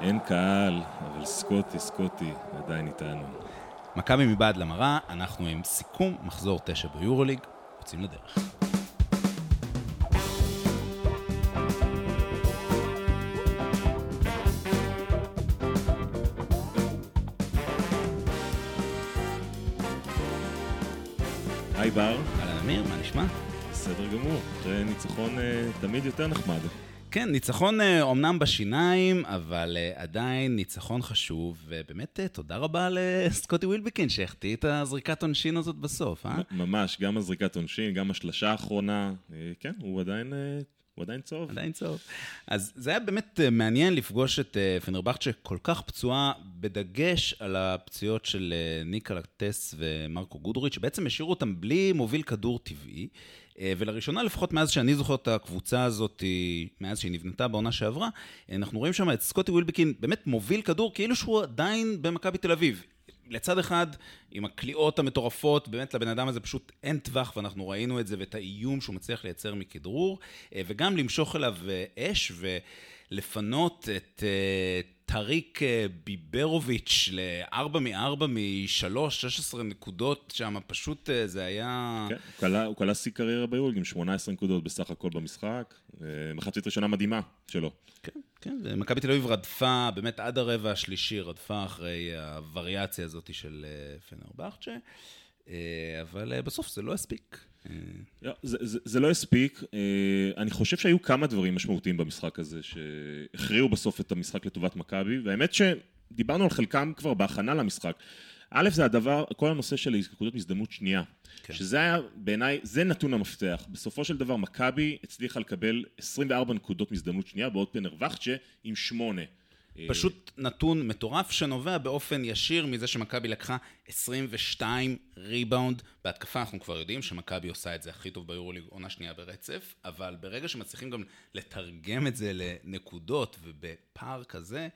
אין קהל, אבל סקוטי, סקוטי, עדיין איתנו. מכבי מבעד למראה, אנחנו עם סיכום מחזור תשע ביורוליג, יוצאים לדרך. היי בר, אהלן אמיר, מה נשמע? בסדר גמור. אחרי ניצחון אה, תמיד יותר נחמד. כן, ניצחון אה, אומנם בשיניים, אבל אה, עדיין ניצחון חשוב, ובאמת אה, תודה רבה לסקוטי ווילבקין שהחטיא את הזריקת עונשין הזאת בסוף, אה? ממש, גם הזריקת עונשין, גם השלשה האחרונה. אה, כן, הוא עדיין, אה, הוא עדיין צהוב. עדיין צהוב. אז זה היה באמת אה, מעניין לפגוש את אה, פנרבכצ'ה כל כך פצועה, בדגש על הפציעות של אה, ניקלה טס ומרקו גודריץ', שבעצם השאירו אותם בלי מוביל כדור טבעי. ולראשונה, לפחות מאז שאני זוכר את הקבוצה הזאת, מאז שהיא נבנתה בעונה שעברה, אנחנו רואים שם את סקוטי ווילבקין באמת מוביל כדור כאילו שהוא עדיין במכבי תל אביב. לצד אחד, עם הקליעות המטורפות, באמת לבן אדם הזה פשוט אין טווח, ואנחנו ראינו את זה, ואת האיום שהוא מצליח לייצר מכדרור, אה, וגם למשוך אליו אה, אש ולפנות את אה, טאריק ביברוביץ' ל-4 מ-4 מ-3, 16 נקודות שם, פשוט זה היה... כן, הוא קלע שיא קריירה ביורג עם 18 נקודות בסך הכל במשחק. מחצית ראשונה מדהימה שלו. כן, כן, ומכבי תל אביב רדפה, באמת עד הרבע השלישי, רדפה אחרי הווריאציה הזאת של אה, פנרבכצ'ה, אה, אבל אה, בסוף זה לא הספיק. לא, זה, זה, זה לא הספיק. אני חושב שהיו כמה דברים משמעותיים במשחק הזה שהכריעו בסוף את המשחק לטובת מכבי, והאמת שדיברנו על חלקם כבר בהכנה למשחק. א', זה הדבר, כל הנושא של נקודות הזדמנות שנייה. כן. שזה היה, בעיניי, זה נתון המפתח. בסופו של דבר, מכבי הצליחה לקבל 24 נקודות מזדמנות שנייה, בעוד פנרבכצ'ה עם 8. פשוט נתון מטורף שנובע באופן ישיר מזה שמכבי לקחה 22 ריבאונד. בהתקפה אנחנו כבר יודעים שמכבי עושה את זה הכי טוב ביורוליג עונה שנייה ברצף, אבל ברגע שמצליחים גם לתרגם את זה לנקודות ובפער כזה,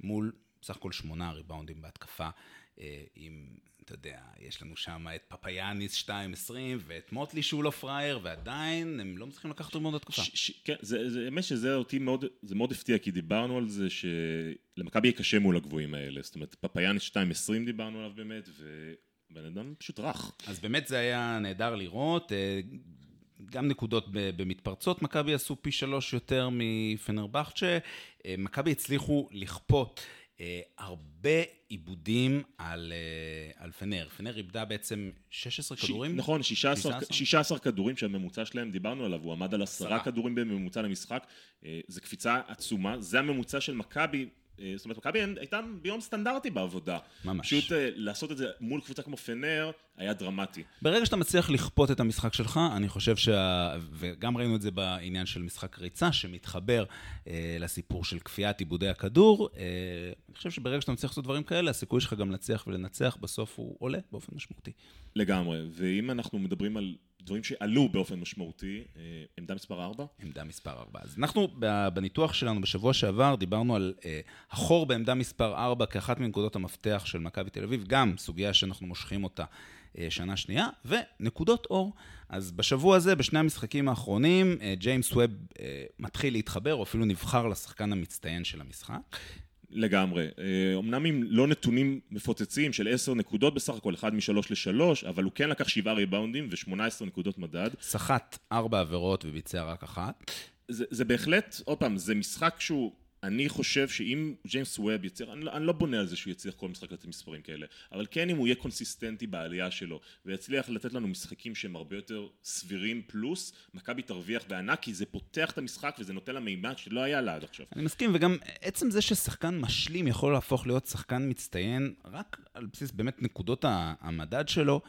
מול בסך הכל שמונה ריבאונדים בהתקפה, אה, עם, אתה יודע, יש לנו שם את פפאיאניס 2-20 ואת מוטלי שהוא לא פראייר, ועדיין הם לא מצליחים לקחת התקפה. ש, ש, כן, זה, האמת שזה אותי מאוד, זה מאוד הפתיע, כי דיברנו על זה שלמכבי יהיה קשה מול הגבוהים האלה. זאת אומרת, פפאיאניס 2.20 דיברנו עליו באמת, ובן אדם פשוט רך. אז באמת זה היה נהדר לראות. אה, גם נקודות במתפרצות, מכבי עשו פי שלוש יותר מפנרבכצ'ה. אה, מכבי הצליחו לכפות הרבה עיבודים על, אה, על פנר. פנר איבדה בעצם 16 כדורים. ש... נכון, 16, 16? 16 כדורים שהממוצע שלהם, דיברנו עליו, הוא עמד על עשרה עשרה. כדורים בממוצע למשחק. אה, זו קפיצה עצומה, זה הממוצע של מכבי. אה, זאת אומרת, מכבי הייתה ביום סטנדרטי בעבודה. ממש. פשוט אה, לעשות את זה מול קבוצה כמו פנר, היה דרמטי. ברגע שאתה מצליח לכפות את המשחק שלך, אני חושב שה... וגם ראינו את זה בעניין של משחק ריצה, שמתחבר אה, לסיפור של כפיית עיבודי הכדור. אה, אני חושב שברגע שאתה מצליח לעשות דברים כאלה, הסיכוי שלך גם להצליח ולנצח, בסוף הוא עולה באופן משמעותי. לגמרי. ואם אנחנו מדברים על דברים שעלו באופן משמעותי, אה, עמדה מספר 4? עמדה מספר 4. אז אנחנו בניתוח שלנו בשבוע שעבר דיברנו על אה, החור בעמדה מספר 4 כאחת מנקודות המפתח של מכבי תל אביב, גם סוגיה שאנחנו מושכים אותה אה, שנה שנייה, ונקודות אור. אז בשבוע הזה, בשני המשחקים האחרונים, ג'יימס ווב מתחיל להתחבר, או אפילו נבחר לשחקן המצטיין של המשחק. לגמרי. אה, אמנם עם לא נתונים מפוצצים של 10 נקודות בסך הכל, אחד משלוש לשלוש, אבל הוא כן לקח 7 ריבאונדים ו-18 נקודות מדד. סחט ארבע עבירות וביצע רק אחת. זה, זה בהחלט, עוד פעם, זה משחק שהוא, אני חושב שאם ג'יימס ווב יצליח, אני, לא- אני לא בונה על זה שהוא יצליח כל משחק לתת מספרים כאלה, אבל כן אם הוא יהיה קונסיסטנטי בעלייה שלו, ויצליח לתת לנו משחקים שהם הרבה יותר סבירים פלוס, מכבי תרוויח בענק, כי זה פותח את המשחק וזה נותן לה מימד שלא היה לה עד עכשיו. אני מסכים, וגם עצם זה ששחקן משלים יכול להפוך להיות שחקן מצטיין רק על בסיס באמת נקודות המדד שלו,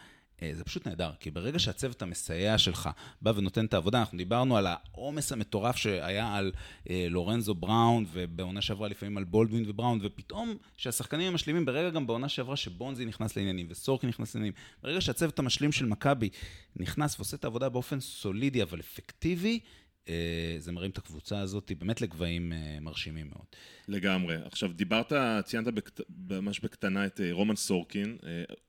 זה פשוט נהדר, כי ברגע שהצוות המסייע שלך בא ונותן את העבודה, אנחנו דיברנו על העומס המטורף שהיה על אה, לורנזו בראון, ובעונה שעברה לפעמים על בולדווין ובראון, ופתאום שהשחקנים המשלימים, ברגע גם בעונה שעברה שבונזי נכנס לעניינים וסורקי נכנס לעניינים, ברגע שהצוות המשלים של מכבי נכנס ועושה את העבודה באופן סולידי אבל אפקטיבי, אה, זה מרים את הקבוצה הזאת באמת לגבהים אה, מרשימים מאוד. לגמרי. עכשיו, דיברת, ציינת בקט... ממש בקטנה את אה, רומן סורקין.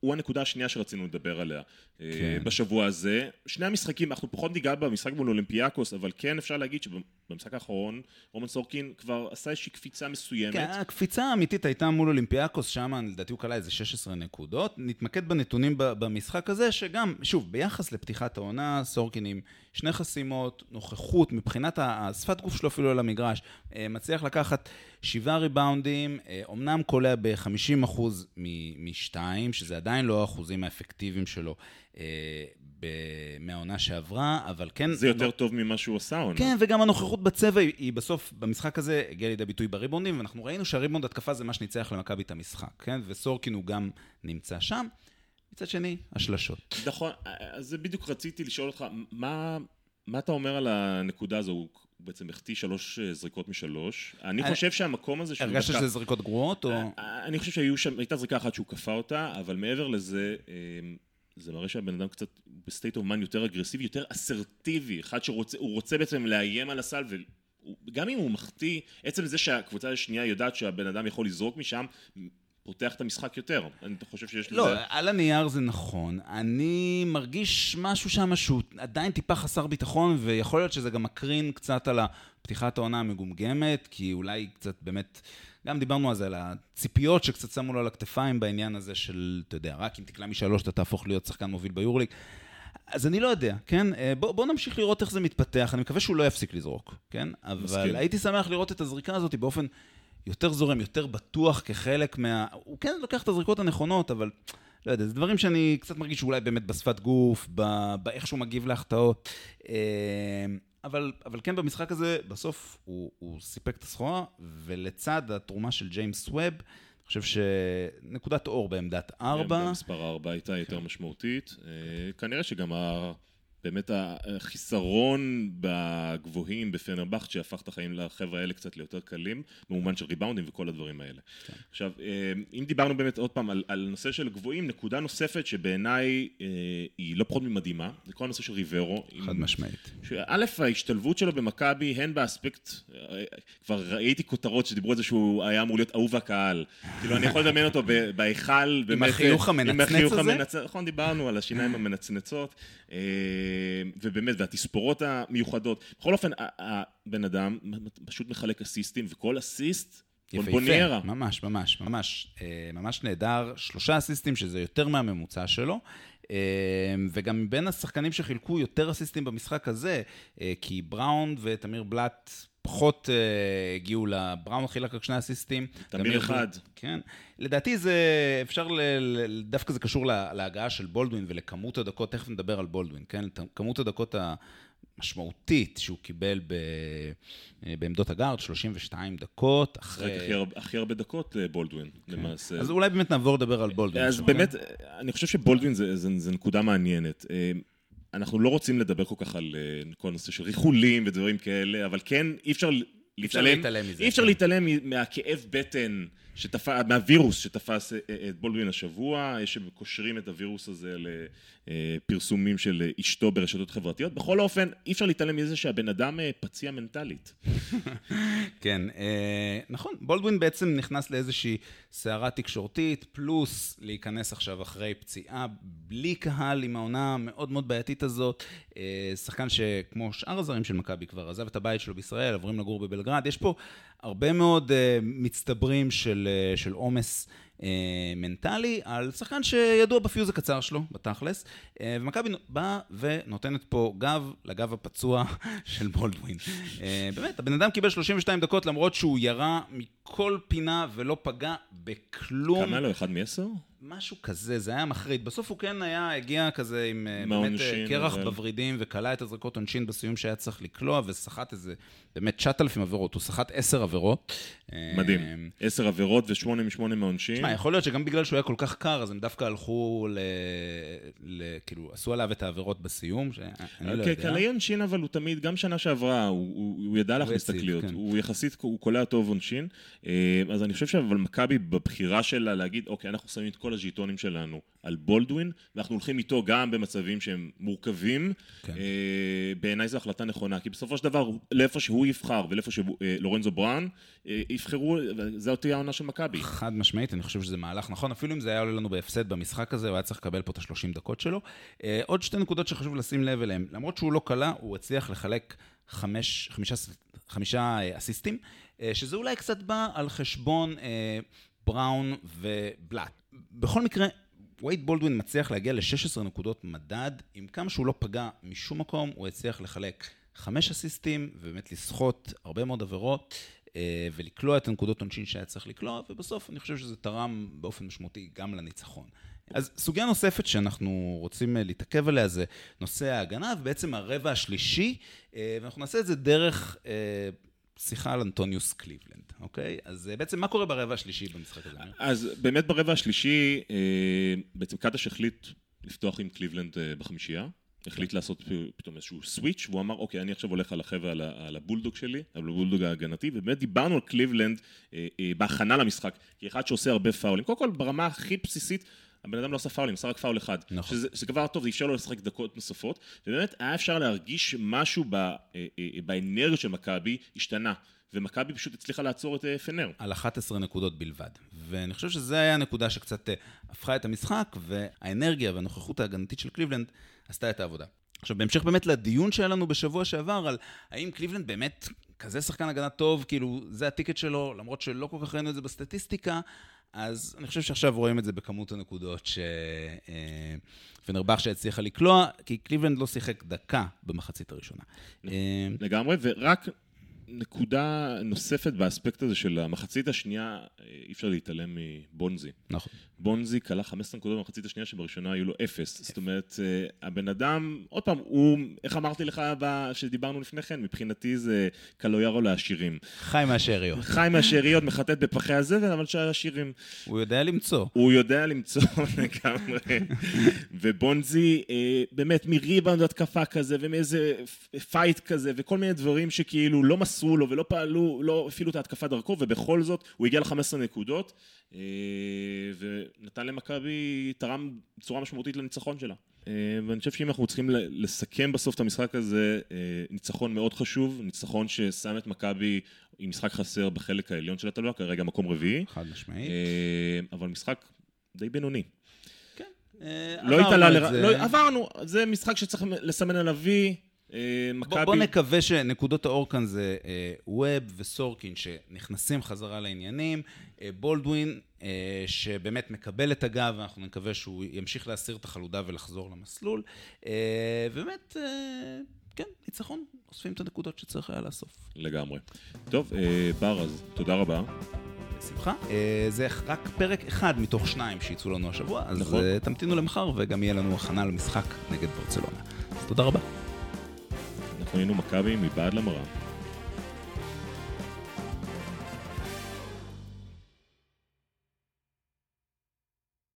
הוא הנקודה השנייה שרצינו לדבר עליה כן. בשבוע הזה. שני המשחקים, אנחנו פחות ניגע במשחק מול אולימפיאקוס, אבל כן אפשר להגיד שבמשחק האחרון, רומן סורקין כבר עשה איזושהי קפיצה מסוימת. כן, הקפיצה האמיתית הייתה מול אולימפיאקוס, שם לדעתי הוא קלע איזה 16 נקודות. נתמקד בנתונים במשחק הזה, שגם, שוב, ביחס לפתיחת העונה, סורקין עם שני חסימות, נוכחות, מבחינת השפת גוף שלו אפילו על המגרש, אה, מצליח לקחת שבעה ריבאונדים, אומנם קולע ב-50% משתיים, שזה עדיין לא האחוזים האפקטיביים שלו אה, מהעונה שעברה, אבל כן... זה יותר. טוב ממה שהוא עשה עונה. כן, וגם הנוכחות בצבע היא, בסוף, במשחק הזה, הגיעה לידי ביטוי בריבונדים, ואנחנו ראינו שהריבונד התקפה זה מה שניצח למכבי את המשחק, כן? וסורקין הוא גם נמצא שם. מצד שני, השלשות. נכון, אז זה בדיוק רציתי לשאול אותך, מה, מה אתה אומר על הנקודה הזו? הוא בעצם החטיא שלוש אה, זריקות משלוש. אני אה, חושב שהמקום הזה. הרגשת שזה זריקות גרועות, או...? אה, אני חושב שהייתה זריקה אחת שהוא כפה אותה, אבל מעבר לזה, זה מראה שהבן אדם קצת ב state of mind יותר אגרסיבי, יותר אסרטיבי. אחד שרוצה, הוא רוצה בעצם לאיים על הסל, וגם אם הוא מחטיא, עצם זה שהקבוצה השנייה יודעת שהבן אדם יכול לזרוק משם, פותח את המשחק יותר. אני חושב שיש לא, לזה... לא, על הנייר זה נכון. אני מרגיש משהו שם שהוא עדיין טיפה חסר ביטחון, ויכול להיות שזה גם מקרין קצת על פתיחת העונה המגומגמת, כי אולי קצת באמת... גם דיברנו זה, על הציפיות שקצת שמו לו על הכתפיים בעניין הזה של, אתה יודע, רק אם תקלע משלוש אתה תהפוך להיות שחקן מוביל ביורליג. אז אני לא יודע, כן? אה, בוא, בוא נמשיך לראות איך זה מתפתח, אני מקווה שהוא לא יפסיק לזרוק, כן? אבל מסכים. הייתי שמח לראות את הזריקה הזאת באופן יותר זורם, יותר בטוח כחלק מה... הוא כן לוקח את הזריקות הנכונות, אבל לא יודע, זה דברים שאני קצת מרגיש שאולי באמת בשפת גוף, באיך שהוא מגיב להחטאות. אבל, אבל כן, במשחק הזה, בסוף הוא, הוא סיפק את הסחורה, ולצד התרומה של ג'יימס ווב, אני חושב שנקודת אור בעמדת ארבע. כן, במספר ארבע הייתה כן. יותר משמעותית. אה, כנראה שגם ה... באמת החיסרון בגבוהים בפנרבכט שהפך את החיים לחבר'ה האלה קצת ליותר קלים, במובן של ריבאונדים וכל הדברים האלה. כן. עכשיו, אה, אם דיברנו באמת עוד פעם על, על נושא של גבוהים, נקודה נוספת שבעיניי אה, היא לא פחות ממדהימה, זה כל הנושא של ריברו. חד עם, משמעית. שא', ההשתלבות שלו במכבי, הן באספקט, אה, כבר ראיתי כותרות שדיברו על זה שהוא היה אמור להיות אהוב הקהל. כאילו, אני יכול לדמיין אותו בהיכל. עם החיוך המנצנץ הזה? נכון, דיברנו על השיניים המנצנצות. אה, ובאמת, והתספורות המיוחדות. בכל אופן, הבן אדם פשוט מחלק אסיסטים, וכל אסיסט... יפה, ממש, ממש, ממש, אה, ממש נהדר. שלושה אסיסטים, שזה יותר מהממוצע שלו. אה, וגם מבין השחקנים שחילקו יותר אסיסטים במשחק הזה, כי בראון ותמיר בלאט פחות uh, הגיעו לבראון חילק רק שני אסיסטים. תמיר אחד. כן. לדעתי זה, אפשר, ל, ל, דווקא זה קשור לה, להגעה של בולדווין ולכמות הדקות, תכף נדבר על בולדווין, כן? כמות הדקות המשמעותית שהוא קיבל ב, אה, בעמדות הגארד, 32 דקות, אחרי... הכי, הרבה, הכי הרבה דקות לבולדווין, כן. למעשה. אז אולי באמת נעבור לדבר על בולדווין. אז באמת, כן? אני חושב שבולדווין זה, זה, זה נקודה מעניינת. אנחנו לא רוצים לדבר כל כך על uh, כל נושא של ריחולים ודברים כאלה, אבל כן, אי אפשר להתעלם, אי אפשר כן. להתעלם מהכאב בטן שתפס, מהווירוס שתפס אה, אה, את בולדווין השבוע, יש שקושרים את הווירוס הזה לפרסומים של אשתו ברשתות חברתיות. בכל אופן, אי אפשר להתעלם מזה שהבן אדם אה, פציע מנטלית. כן, נכון, בולדווין בעצם נכנס לאיזושהי סערה תקשורתית, פלוס להיכנס עכשיו אחרי פציעה בלי קהל עם העונה המאוד מאוד בעייתית הזאת. שחקן שכמו שאר הזרים של מכבי כבר עזב את הבית שלו בישראל, עוברים לגור בבלגרד. יש פה הרבה מאוד מצטברים של... של עומס אה, מנטלי על שחקן שידוע בפיוז הקצר שלו, בתכלס. ומכבי באה ונותנת פה גב לגב הפצוע של בולדווין. באמת, הבן אדם קיבל 32 דקות למרות שהוא ירה מכל פינה ולא פגע בכלום. כמה לו? אחד מעשר? משהו כזה, זה היה מחריד. בסוף הוא כן היה, הגיע כזה עם באמת קרח אבל... בוורידים וקלע את הזרקות עונשין בסיום שהיה צריך לקלוע וסחט איזה באמת 9,000 עבירות, הוא סחט 10 עבירות. מדהים, 10 עבירות ו-8 מ-8 מעונשין. תשמע, יכול להיות שגם בגלל שהוא היה כל כך קר, אז הם דווקא הלכו ל... ל... כאילו, עשו עליו את העבירות בסיום, שאני לא יודע. כקלעי עונשין, אבל הוא תמיד, גם שנה שעברה, הוא, הוא, הוא ידע להכניס את הקליעות. כן. הוא יחסית, הוא קולע טוב עונשין. אה, אז אני חושב שאבל מכבי, בבחירה שלה להגיד, אוקיי, אנחנו שמים את כל הז'יטונים שלנו על בולדווין, ואנחנו הולכים איתו גם במצבים שהם מורכבים. כן. אה, בעיניי זו החלטה נכונה, כי בסופו של דבר, לאיפה שהוא יבחר ולאיפה שלורנזו בראון אה, יבחרו, זו תהיה העונה של מכבי. חד משמעית, אני חושב שזה מהלך נכון, אפילו אם זה היה עולה לנו בהפסד במשחק הזה, הוא היה צריך לקבל פה את ה-30 דקות שלו. אה, עוד שתי נקודות שחשוב לשים לב אליהן, למרות שהוא לא קלה, הוא הצליח לחלק חמש, חמישה, חמישה אה, אסיסטים, אה, שזה אולי קצת בא על חשבון אה, בראון ובלאט. בכל מקרה, וייד בולדווין מצליח להגיע ל-16 נקודות מדד, עם כמה שהוא לא פגע משום מקום, הוא הצליח לחלק חמש אסיסטים, ובאמת לסחוט הרבה מאוד עבירות, ולקלוע את הנקודות עונשין שהיה צריך לקלוע, ובסוף אני חושב שזה תרם באופן משמעותי גם לניצחון. אז סוגיה נוספת שאנחנו רוצים להתעכב עליה זה נושא ההגנה, ובעצם הרבע השלישי, ואנחנו נעשה את זה דרך שיחה על אנטוניוס קליבלנד, אוקיי? אז אה, בעצם מה קורה ברבע השלישי במשחק הזה? אז באמת ברבע השלישי, אה, בעצם קטש החליט לפתוח עם קליבלנד אה, בחמישייה. החליט לעשות פתאום איזשהו switch, והוא אמר, אוקיי, אני עכשיו הולך על החבר'ה, על, על הבולדוג שלי, על הבולדוג ההגנתי, ובאמת דיברנו על קליבלנד אה, אה, בהכנה למשחק, כאחד שעושה הרבה פאולים. קודם כל, ברמה הכי בסיסית, הבן אדם לא עשה פאולים, עשה רק פאול אחד. נכון. שזה, שזה כבר טוב, זה אפשר לו לשחק דקות נוספות, ובאמת היה אפשר להרגיש משהו ב, אה, אה, באנרגיה של מכבי השתנה. ומכבי פשוט הצליחה לעצור את אה, פנר. על 11 נקודות בלבד. ואני חושב שזו הייתה הנקודה שקצת הפכה את המשחק, והאנרגיה והנוכחות ההגנתית של קליבלנד עשתה את העבודה. עכשיו, בהמשך באמת לדיון שהיה לנו בשבוע שעבר, על האם קליבלנד באמת כזה שחקן הגנה טוב, כאילו, זה הטיקט שלו, למרות שלא כל כך ראינו את זה בסטטיסטיקה, אז אני חושב שעכשיו רואים את זה בכמות הנקודות שפנרבכשה הצליחה לקלוע, כי קליבלנד לא שיחק דקה במחצית הראשונה. לגמרי, ורק נקודה נוספת באספקט הזה של המחצית השנייה, אי אפשר להתעלם מבונזי. נכון. בונזי כלה 15 נקודות במחצית השנייה שבראשונה היו לו אפס. זאת אומרת, אה, הבן אדם, עוד פעם, הוא, איך אמרתי לך כשדיברנו לפני כן, מבחינתי זה קלושאר לעשירים. חי מהשאריות. חי מהשאריות, מחטט בפחי הזבל, אבל של העשירים. הוא יודע למצוא. הוא יודע למצוא לגמרי. ובונזי, אה, באמת, מריבאונד התקפה כזה, ומאיזה fight כזה, וכל מיני דברים שכאילו לא מסרו לו ולא פעלו, לא הפעילו את ההתקפה דרכו, ובכל זאת הוא הגיע ל-15 נקודות. אה, ונתן למכבי, תרם בצורה משמעותית לניצחון שלה. אה, ואני חושב שאם אנחנו צריכים לסכם בסוף את המשחק הזה, אה, ניצחון מאוד חשוב, ניצחון ששם את מכבי עם משחק חסר בחלק העליון של הטבלה, כרגע מקום רביעי. חד משמעית. אבל משחק די בינוני. כן, לא התעלה לרע, לא, עברנו, זה משחק שצריך לסמן עליו וי. מכבי... בוא נקווה שנקודות האור כאן זה ווב וסורקין שנכנסים חזרה לעניינים, בולדווין אה, שבאמת מקבל את הגב, ואנחנו נקווה שהוא ימשיך להסיר את החלודה ולחזור למסלול. אה, ובאמת, אה, כן, ניצחון, אוספים את הנקודות שצריך היה לאסוף. לגמרי. טוב, בר, אז תודה רבה. בשמחה. זה רק פרק אחד מתוך שניים שיצאו לנו השבוע, אז נכון. תמתינו למחר וגם יהיה לנו הכנה למשחק נגד ברצלונה. אז תודה רבה. אנחנו היינו מכבי מבעד למראה.